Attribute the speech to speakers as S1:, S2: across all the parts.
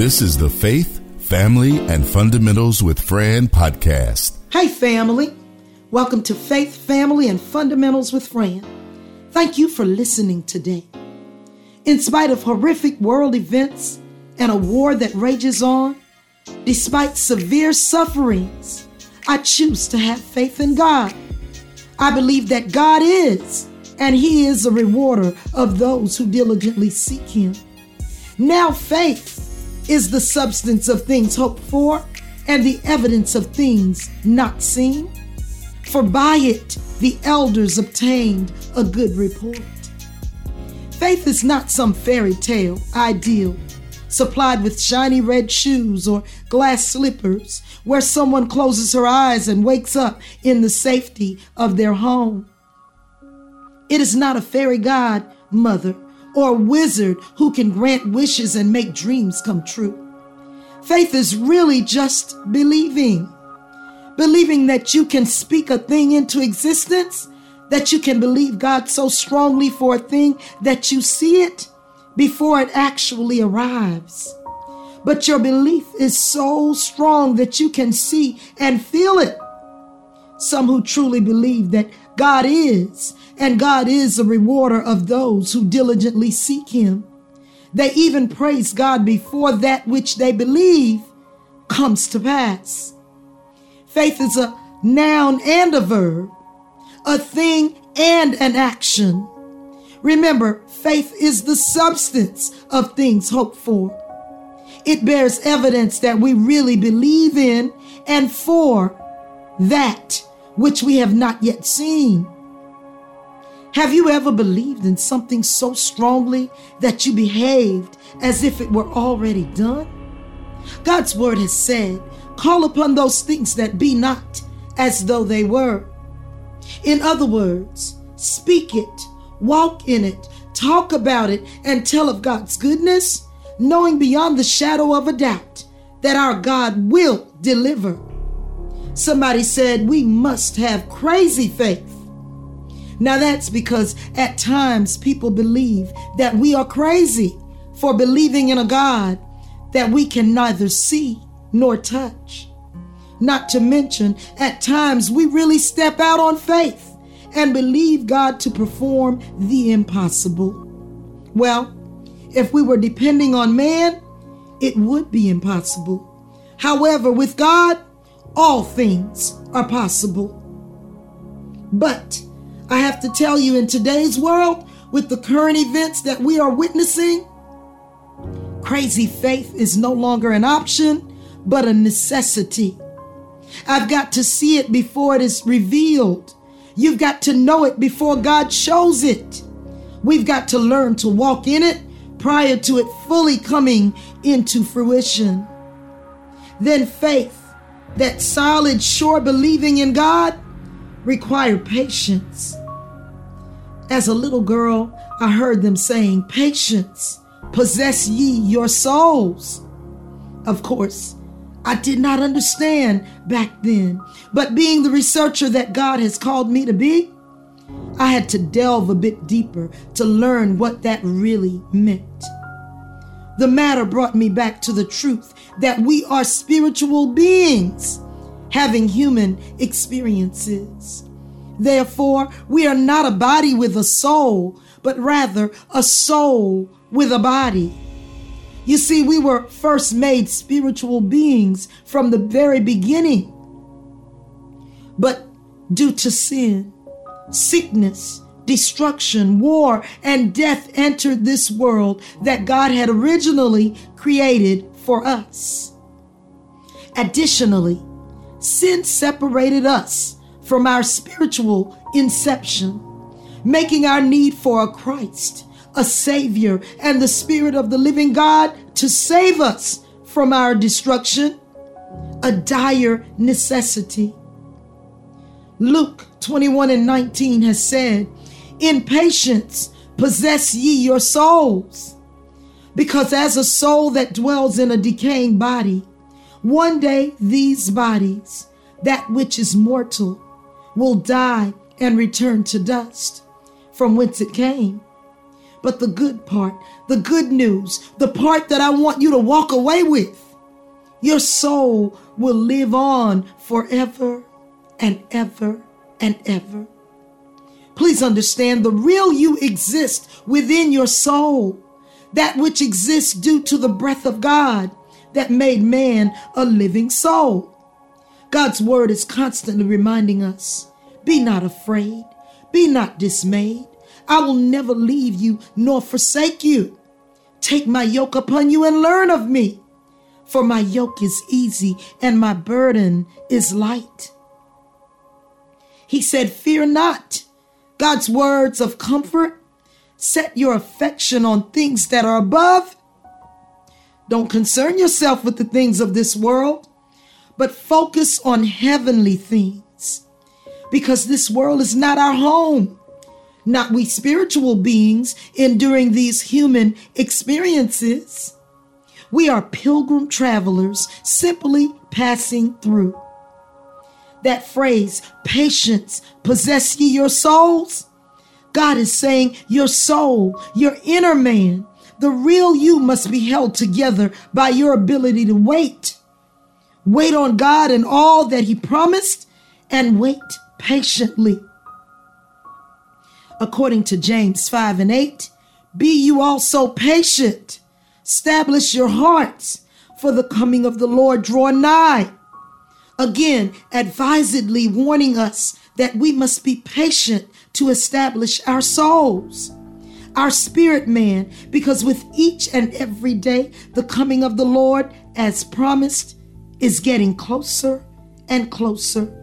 S1: This is the Faith, Family, and Fundamentals with Fran podcast.
S2: Hey, family. Welcome to Faith, Family, and Fundamentals with Fran. Thank you for listening today. In spite of horrific world events and a war that rages on, despite severe sufferings, I choose to have faith in God. I believe that God is, and He is a rewarder of those who diligently seek Him. Now, faith is the substance of things hoped for and the evidence of things not seen. For by it the elders obtained a good report. Faith is not some fairy tale ideal supplied with shiny red shoes or glass slippers where someone closes her eyes and wakes up in the safety of their home. It is not a fairy god, mother, or wizard who can grant wishes and make dreams come true. Faith is really just believing. Believing that you can speak a thing into existence, that you can believe God so strongly for a thing that you see it before it actually arrives. But your belief is so strong that you can see and feel it. Some who truly believe that God is, and God is a rewarder of those who diligently seek Him. They even praise God before that which they believe comes to pass. Faith is a noun and a verb, a thing and an action. Remember, faith is the substance of things hoped for. It bears evidence that we really believe in and for that which we have not yet seen. Have you ever believed in something so strongly that you behaved as if it were already done? God's word has said, Call upon those things that be not as though they were. In other words, speak it, walk in it, talk about it, and tell of God's goodness, knowing beyond the shadow of a doubt that our God will deliver. Somebody said we must have crazy faith. Now that's because at times people believe that we are crazy for believing in a God that we can neither see nor touch. Not to mention, at times we really step out on faith and believe God to perform the impossible. Well, if we were depending on man, it would be impossible. However, with God, all things are possible. But I have to tell you, in today's world, with the current events that we are witnessing, crazy faith is no longer an option, but a necessity. I've got to see it before it is revealed. You've got to know it before God shows it. We've got to learn to walk in it prior to it fully coming into fruition. Then faith, that solid, sure believing in God, require patience. As a little girl, I heard them saying, Patience, possess ye your souls. Of course, I did not understand back then, but being the researcher that God has called me to be, I had to delve a bit deeper to learn what that really meant. The matter brought me back to the truth that we are spiritual beings having human experiences. Therefore, we are not a body with a soul, but rather a soul with a body. You see, we were first made spiritual beings from the very beginning. But due to sin, sickness, destruction, war, and death entered this world that God had originally created for us. Additionally, sin separated us from our spiritual inception, making our need for a Christ, a Savior, and the Spirit of the living God to save us from our destruction a dire necessity. Luke 21 and 19 has said, In patience possess ye your souls. Because as a soul that dwells in a decaying body, one day these bodies, that which is mortal, will die and return to dust from whence it came. But the good part, the good news, the part that I want you to walk away with, your soul will live on forever and ever and ever. Please understand the real you exists within your soul, that which exists due to the breath of God that made man a living soul. God's word is constantly reminding us be not afraid, be not dismayed. I will never leave you nor forsake you. Take my yoke upon you and learn of me, for my yoke is easy and my burden is light. He said, Fear not. God's words of comfort. Set your affection on things that are above. Don't concern yourself with the things of this world, but focus on heavenly things. Because this world is not our home. Not we spiritual beings enduring these human experiences. We are pilgrim travelers simply passing through that phrase, patience, possess ye your souls. God is saying your soul, your inner man, the real you must be held together by your ability to wait. Wait on God and all that He promised and wait patiently. According to James 5 and 8, be you also patient. Establish your hearts, for the coming of the Lord draw nigh. Again, advisedly warning us that we must be patient to establish our souls, our spirit man, because with each and every day, the coming of the Lord, as promised, is getting closer and closer.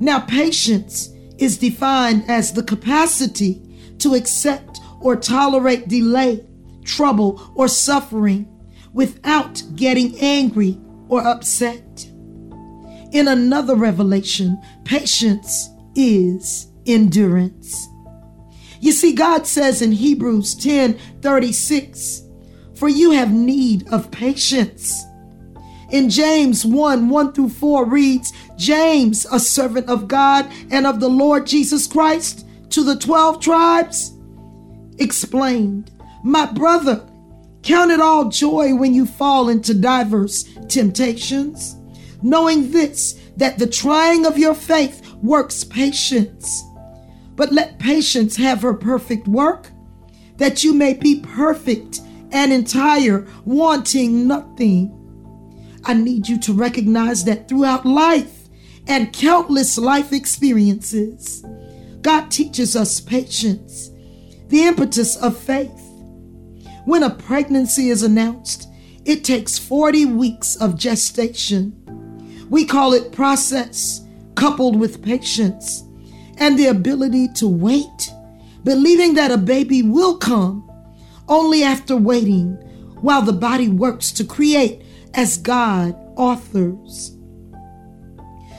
S2: Now, patience is defined as the capacity to accept or tolerate delay, trouble, or suffering without getting angry or upset. In another revelation, patience is endurance. You see, God says in Hebrews 10 36, For you have need of patience. In James 1 1 through 4 reads, James, a servant of God and of the Lord Jesus Christ, to the 12 tribes, explained, My brother, count it all joy when you fall into diverse temptations knowing this, that the trying of your faith works patience. But let patience have her perfect work, that you may be perfect and entire, wanting nothing. I need you to recognize that throughout life and countless life experiences, God teaches us patience, the impetus of faith. When a pregnancy is announced, it takes 40 weeks of gestation we call it process coupled with patience and the ability to wait, believing that a baby will come only after waiting while the body works to create as God authors.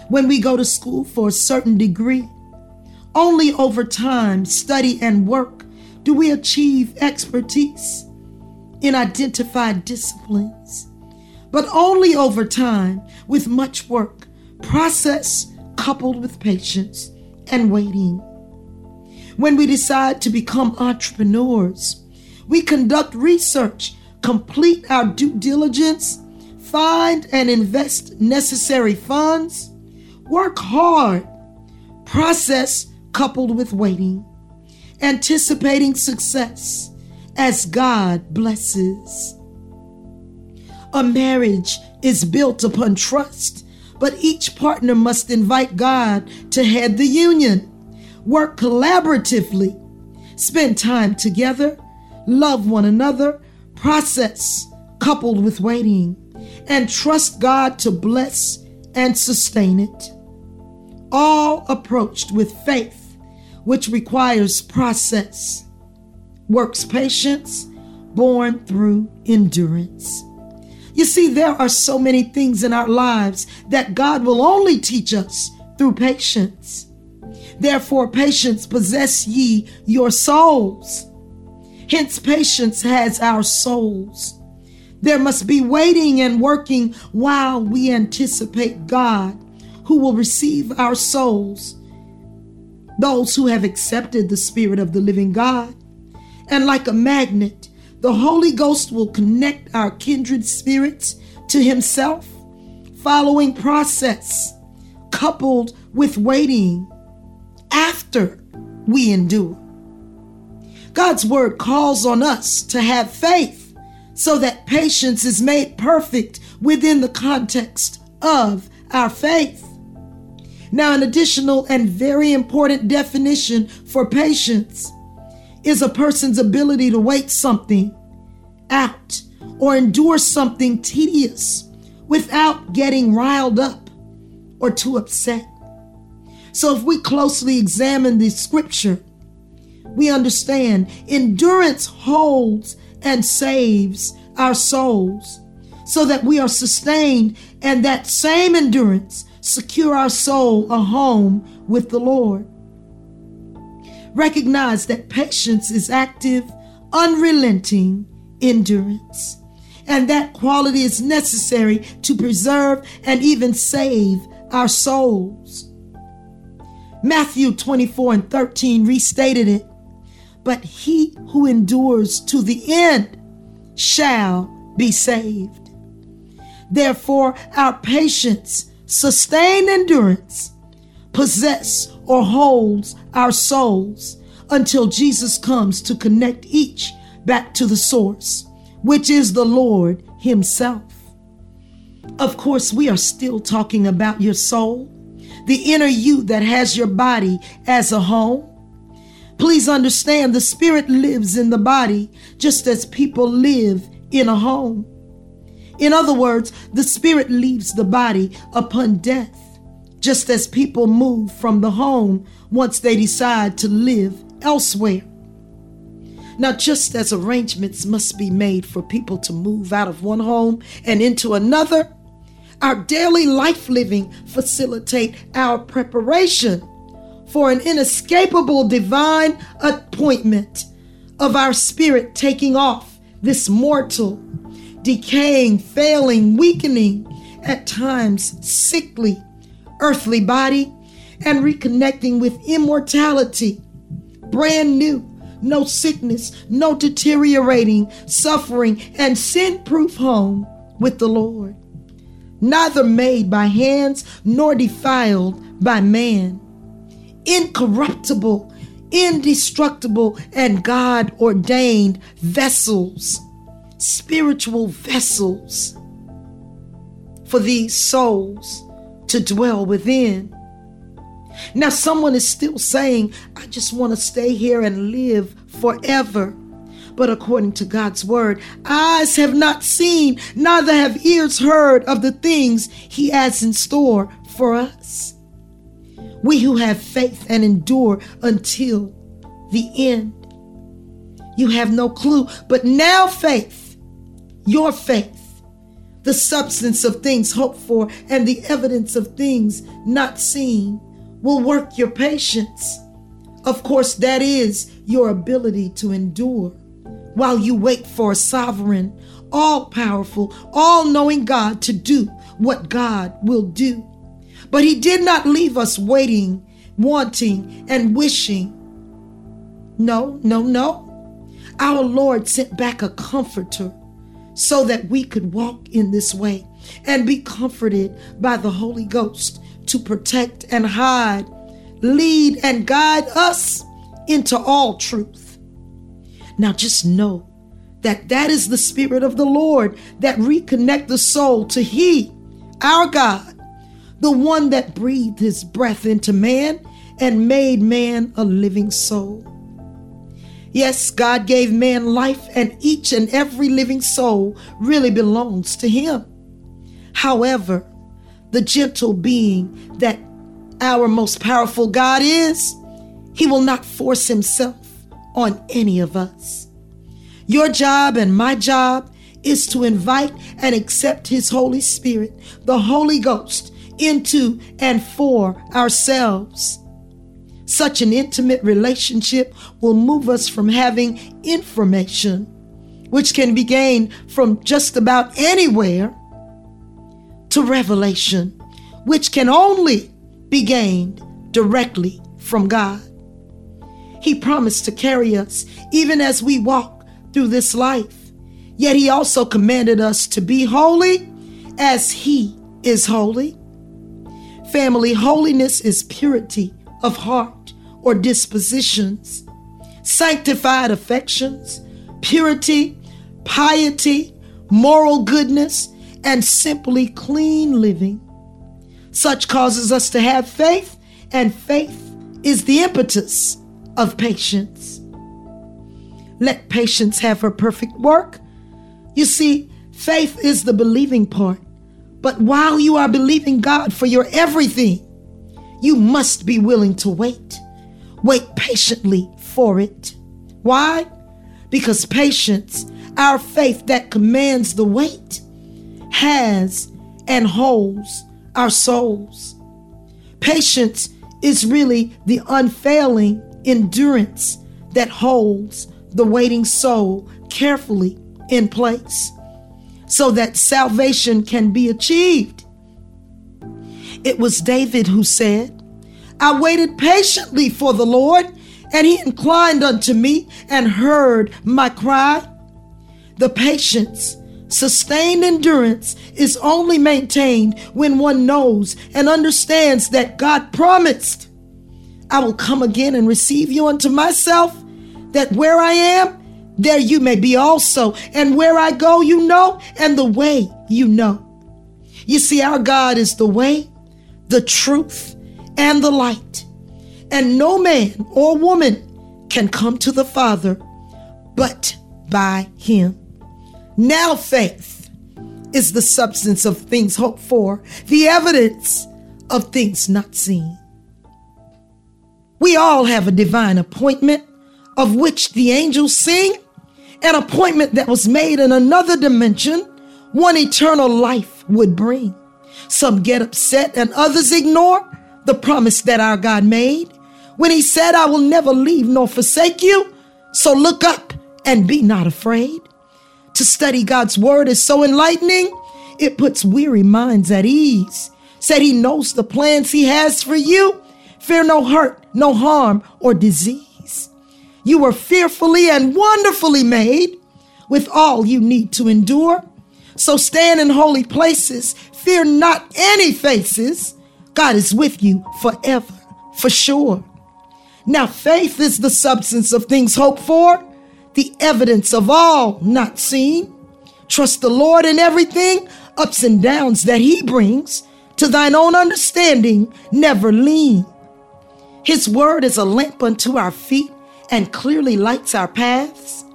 S2: When we go to school for a certain degree, only over time, study, and work do we achieve expertise in identified disciplines but only over time with much work, process coupled with patience and waiting. When we decide to become entrepreneurs, we conduct research, complete our due diligence, find and invest necessary funds, work hard, process coupled with waiting, anticipating success as God blesses. A marriage is built upon trust, but each partner must invite God to head the union. Work collaboratively, spend time together, love one another, process coupled with waiting, and trust God to bless and sustain it. All approached with faith, which requires process, works patience, born through endurance. You see, there are so many things in our lives that God will only teach us through patience. Therefore, patience possess ye your souls. Hence, patience has our souls. There must be waiting and working while we anticipate God, who will receive our souls. Those who have accepted the Spirit of the living God And like a magnet, the Holy Ghost will connect our kindred spirits to Himself, following process coupled with waiting after we endure. God's word calls on us to have faith so that patience is made perfect within the context of our faith. Now, an additional and very important definition for patience is a person's ability to wait something out or endure something tedious without getting riled up or too upset. So, if we closely examine the scripture, we understand endurance holds and saves our souls so that we are sustained and that same endurance secure our soul a home with the Lord. Recognize that patience is active, unrelenting endurance. And that quality is necessary to preserve and even save our souls. Matthew 24 and 13 restated it. But he who endures to the end shall be saved. Therefore, our patience, sustained endurance, possess or holds our souls until Jesus comes to connect each back to the source, which is the Lord Himself. Of course, we are still talking about your soul, the inner you that has your body as a home. Please understand the spirit lives in the body just as people live in a home. In other words, the spirit leaves the body upon death just as people move from the home once they decide to live elsewhere. Now, just as arrangements must be made for people to move out of one home and into another, our daily life living facilitate our preparation for an inescapable divine appointment of our spirit taking off this mortal, decaying, failing, weakening, at times sickly, earthly body and reconnecting with immortality. Brand new, no sickness, no deteriorating, suffering, and sin proof home with the Lord. Neither made by hands nor defiled by man. Incorruptible, indestructible, and God ordained vessels, spiritual vessels for these souls to dwell within. Now, someone is still saying, I just want to stay here and live forever. But according to God's word, eyes have not seen, neither have ears heard of the things He has in store for us. We who have faith and endure until the end. You have no clue, but now faith, your faith, the substance of things hoped for and the evidence of things not seen, will work your patience. Of course, that is your ability to endure while you wait for a sovereign, all powerful, all knowing God to do what God will do. But He did not leave us waiting, wanting, and wishing. No, no, no. Our Lord sent back a comforter so that we could walk in this way and be comforted by the Holy Ghost to protect and hide, lead and guide us into all truth. Now just know that that is the spirit of the Lord that reconnect the soul to he, our God, the one that breathed his breath into man and made man a living soul. Yes, God gave man life, and each and every living soul really belongs to Him. However, the gentle being that our most powerful God is, He will not force Himself on any of us. Your job and my job is to invite and accept His Holy Spirit, the Holy Ghost, into and for ourselves. Such an intimate relationship will move us from having information, which can be gained from just about anywhere, to revelation, which can only be gained directly from God. He promised to carry us even as we walk through this life. Yet He also commanded us to be holy as He is holy. Family holiness is purity of heart or dispositions, sanctified affections, purity, piety, moral goodness, and simply clean living. Such causes us to have faith, and faith is the impetus of patience. Let patience have her perfect work. You see, faith is the believing part. But while you are believing God for your everything, you must be willing to wait. Wait patiently for it. Why? Because patience, our faith that commands the wait, has and holds our souls. Patience is really the unfailing endurance that holds the waiting soul carefully in place so that salvation can be achieved. It was David who said, I waited patiently for the Lord, and he inclined unto me and heard my cry. The patience, sustained endurance is only maintained when one knows and understands that God promised, I will come again and receive you unto myself, that where I am, there you may be also. And where I go, you know, and the way you know. You see, our God is the way, the truth, and the light. And no man or woman can come to the Father but by him. Now faith is the substance of things hoped for, the evidence of things not seen. We all have a divine appointment of which the angels sing an appointment that was made in another dimension, one eternal life would bring. Some get upset and others ignore the promise that our God made when He said, I will never leave nor forsake you. So look up and be not afraid. To study God's word is so enlightening, it puts weary minds at ease. Said He knows the plans He has for you. Fear no hurt, no harm, or disease. You were fearfully and wonderfully made with all you need to endure. So stand in holy places. Fear not any faces. God is with you forever, for sure. Now, faith is the substance of things hoped for, the evidence of all not seen. Trust the Lord in everything, ups and downs that He brings. To thine own understanding, never lean. His word is a lamp unto our feet and clearly lights our paths.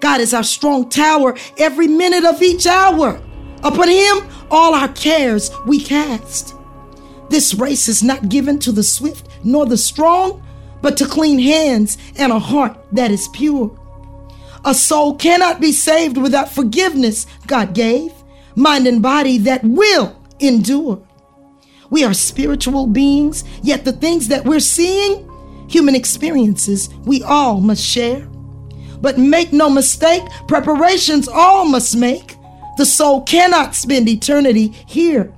S2: God is our strong tower every minute of each hour. Upon Him, all our cares we cast. This race is not given to the swift nor the strong, but to clean hands and a heart that is pure. A soul cannot be saved without forgiveness God gave, mind and body that will endure. We are spiritual beings, yet the things that we're seeing human experiences we all must share. But make no mistake, preparations all must make. The soul cannot spend eternity here.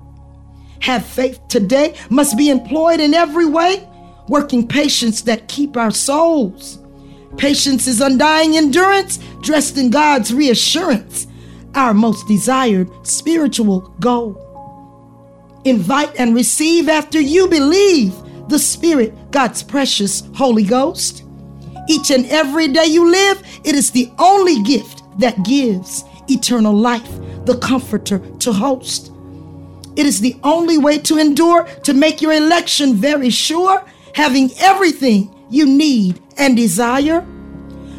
S2: Have faith today must be employed in every way, working patience that keep our souls. Patience is undying endurance dressed in God's reassurance, our most desired spiritual goal. Invite and receive after you believe the Spirit, God's precious Holy Ghost. Each and every day you live, it is the only gift that gives eternal life, the comforter to host. It is the only way to endure, to make your election very sure, having everything you need and desire.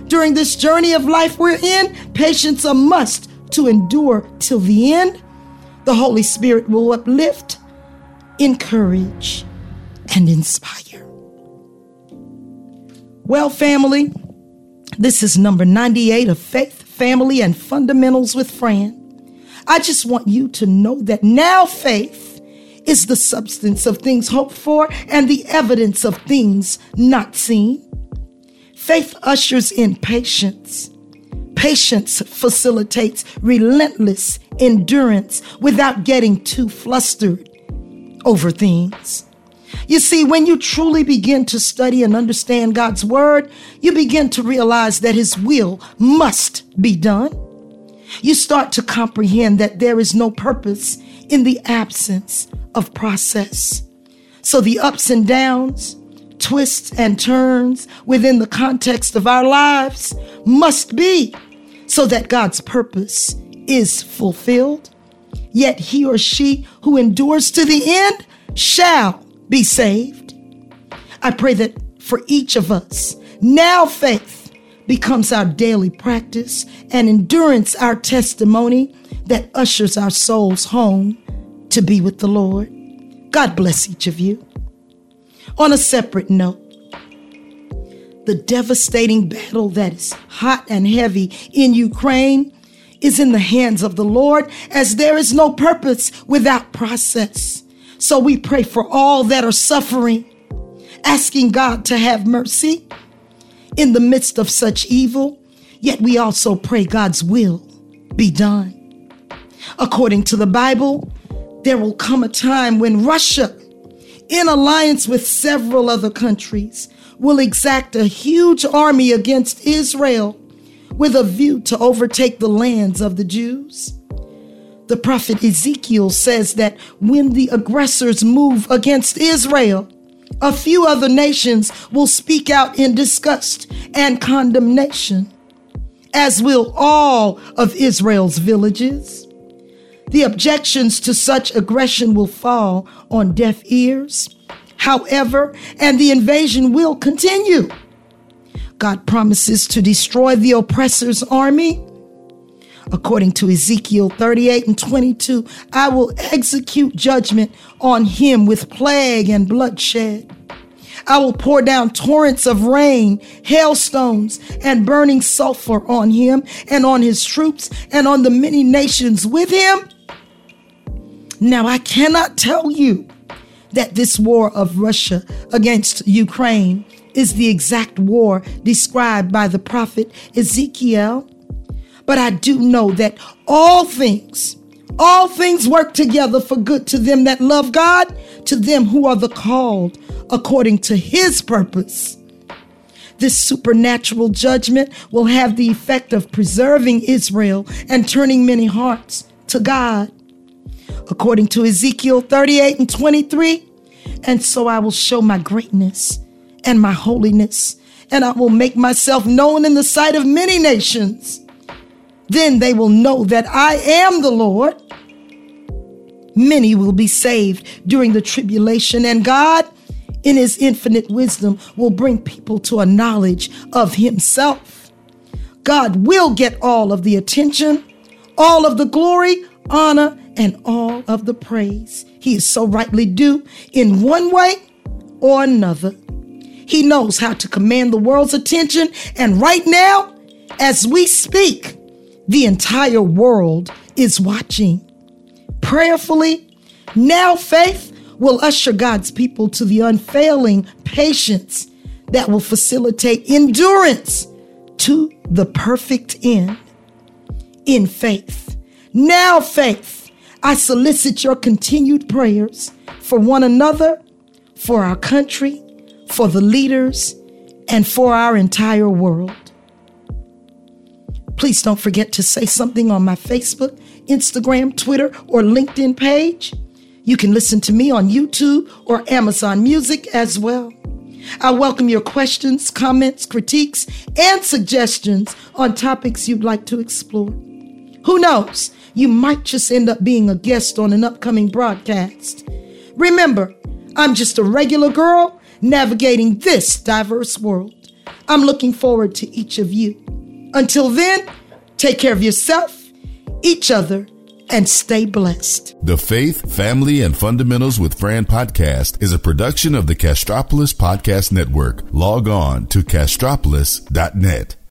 S2: During this journey of life we're in, patience a must to endure till the end. The Holy Spirit will uplift, encourage, and inspire. Well, family, this is number 98 of Faith, Family, and Fundamentals with Fran. I just want you to know that now faith is the substance of things hoped for and the evidence of things not seen. Faith ushers in patience. Patience facilitates relentless endurance without getting too flustered over things. You see, when you truly begin to study and understand God's word, you begin to realize that his will must be done. You start to comprehend that there is no purpose in the absence of process. So the ups and downs, twists and turns within the context of our lives must be so that God's purpose is fulfilled. Yet he or she who endures to the end shall be saved. I pray that for each of us, now faith becomes our daily practice and endurance our testimony that ushers our souls home to be with the Lord. God bless each of you. On a separate note, the devastating battle that is hot and heavy in Ukraine is in the hands of the Lord, as there is no purpose without process. So we pray for all that are suffering, asking God to have mercy in the midst of such evil. Yet we also pray God's will be done. According to the Bible, there will come a time when Russia, in alliance with several other countries, will exact a huge army against Israel with a view to overtake the lands of the Jews. The prophet Ezekiel says that when the aggressors move against Israel, a few other nations will speak out in disgust and condemnation, as will all of Israel's villages. The objections to such aggression will fall on deaf ears, however, and the invasion will continue. God promises to destroy the oppressor's army According to Ezekiel 38 and 22, I will execute judgment on him with plague and bloodshed. I will pour down torrents of rain, hailstones, and burning sulfur on him and on his troops and on the many nations with him. Now, I cannot tell you that this war of Russia against Ukraine is the exact war described by the prophet Ezekiel. But I do know that all things, all things work together for good to them that love God, to them who are the called according to his purpose. This supernatural judgment will have the effect of preserving Israel and turning many hearts to God. According to Ezekiel 38 and 23, and so I will show my greatness and my holiness, and I will make myself known in the sight of many nations. Then they will know that I am the Lord. Many will be saved during the tribulation, and God, in His infinite wisdom, will bring people to a knowledge of Himself. God will get all of the attention, all of the glory, honor, and all of the praise. He is so rightly due in one way or another. He knows how to command the world's attention, and right now, as we speak, the entire world is watching. Prayerfully, now faith will usher God's people to the unfailing patience that will facilitate endurance to the perfect end. In faith, now faith, I solicit your continued prayers for one another, for our country, for the leaders, and for our entire world. Please don't forget to say something on my Facebook, Instagram, Twitter, or LinkedIn page. You can listen to me on YouTube or Amazon Music as well. I welcome your questions, comments, critiques, and suggestions on topics you'd like to explore. Who knows? You might just end up being a guest on an upcoming broadcast. Remember, I'm just a regular girl navigating this diverse world. I'm looking forward to each of you. Until then, take care of yourself, each other, and stay blessed.
S1: The Faith, Family, and Fundamentals with Fran podcast is a production of the Castropolis Podcast Network. Log on to castropolis.net.